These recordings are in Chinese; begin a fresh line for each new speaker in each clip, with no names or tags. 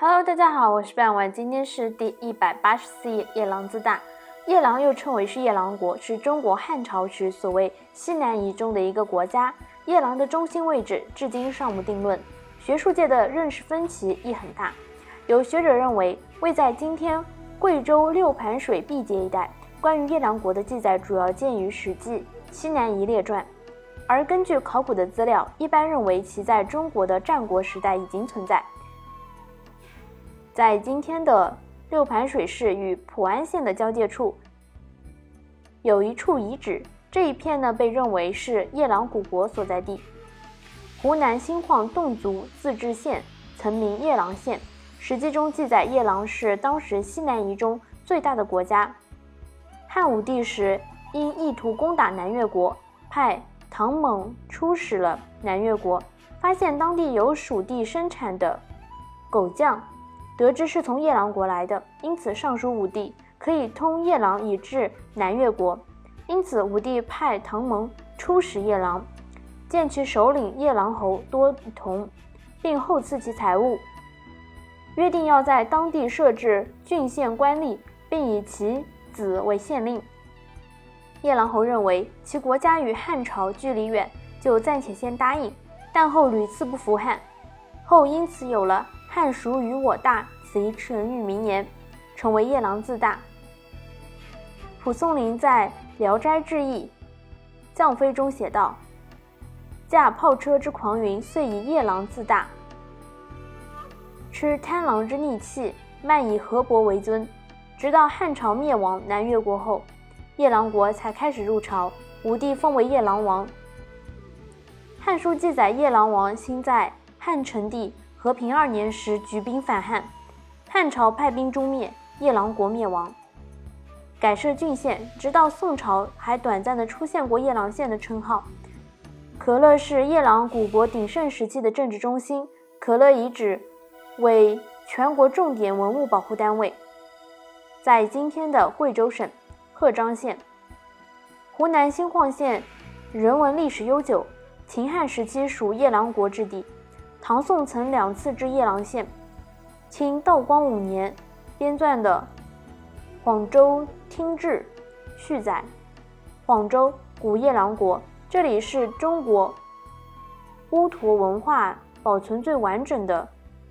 Hello，大家好，我是半晚，今天是第一百八十四页。夜郎自大，夜郎又称为是夜郎国，是中国汉朝时所谓西南夷中的一个国家。夜郎的中心位置至今尚无定论，学术界的认识分歧亦很大。有学者认为位在今天贵州六盘水毕节一带。关于夜郎国的记载主要见于《史记·西南夷列传》，而根据考古的资料，一般认为其在中国的战国时代已经存在。在今天的六盘水市与普安县的交界处，有一处遗址。这一片呢，被认为是夜郎古国所在地。湖南新晃侗族自治县曾名夜郎县，《史记》中记载，夜郎是当时西南夷中最大的国家。汉武帝时，因意图攻打南越国，派唐猛出使了南越国，发现当地有蜀地生产的狗酱。得知是从夜郎国来的，因此上书武帝，可以通夜郎以至南越国。因此，武帝派唐蒙出使夜郎，见其首领夜郎侯多同，并厚赐其财物，约定要在当地设置郡县官吏，并以其子为县令。夜郎侯认为其国家与汉朝距离远，就暂且先答应，但后屡次不服汉，后因此有了。汉属与我大，此一成语名言，成为夜郎自大。蒲松龄在《聊斋志异·降飞》中写道：“驾炮车之狂云，遂以夜郎自大；吃贪狼之逆气，慢以河伯为尊。”直到汉朝灭亡，南越国后，夜郎国才开始入朝，武帝封为夜郎王。《汉书》记载，夜郎王兴在汉成帝。和平二年时，举兵反汉，汉朝派兵诛灭，夜郎国灭亡，改设郡县。直到宋朝，还短暂的出现过夜郎县的称号。可乐是夜郎古国鼎盛时期的政治中心，可乐遗址为全国重点文物保护单位，在今天的贵州省赫章县。湖南新晃县人文历史悠久，秦汉时期属夜郎国之地。唐宋曾两次至夜郎县。清道光五年编撰的《广州听志》续载：广州古夜郎国，这里是中国乌陀文化保存最完整的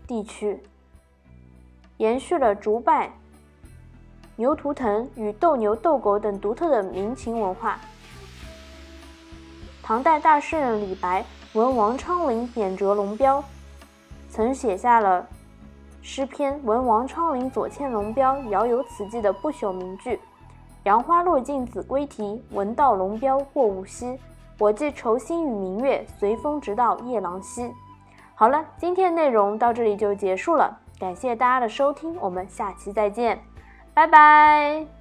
地区，延续了竹拜、牛图腾与斗牛斗狗等独特的民情文化。唐代大诗人李白。闻王昌龄贬谪龙标，曾写下了诗篇《闻王昌龄左迁龙标，遥有此寄》的不朽名句：“杨花落尽子规啼，闻道龙标过五溪。我寄愁心与明月，随风直到夜郎西。”好了，今天的内容到这里就结束了，感谢大家的收听，我们下期再见，拜拜。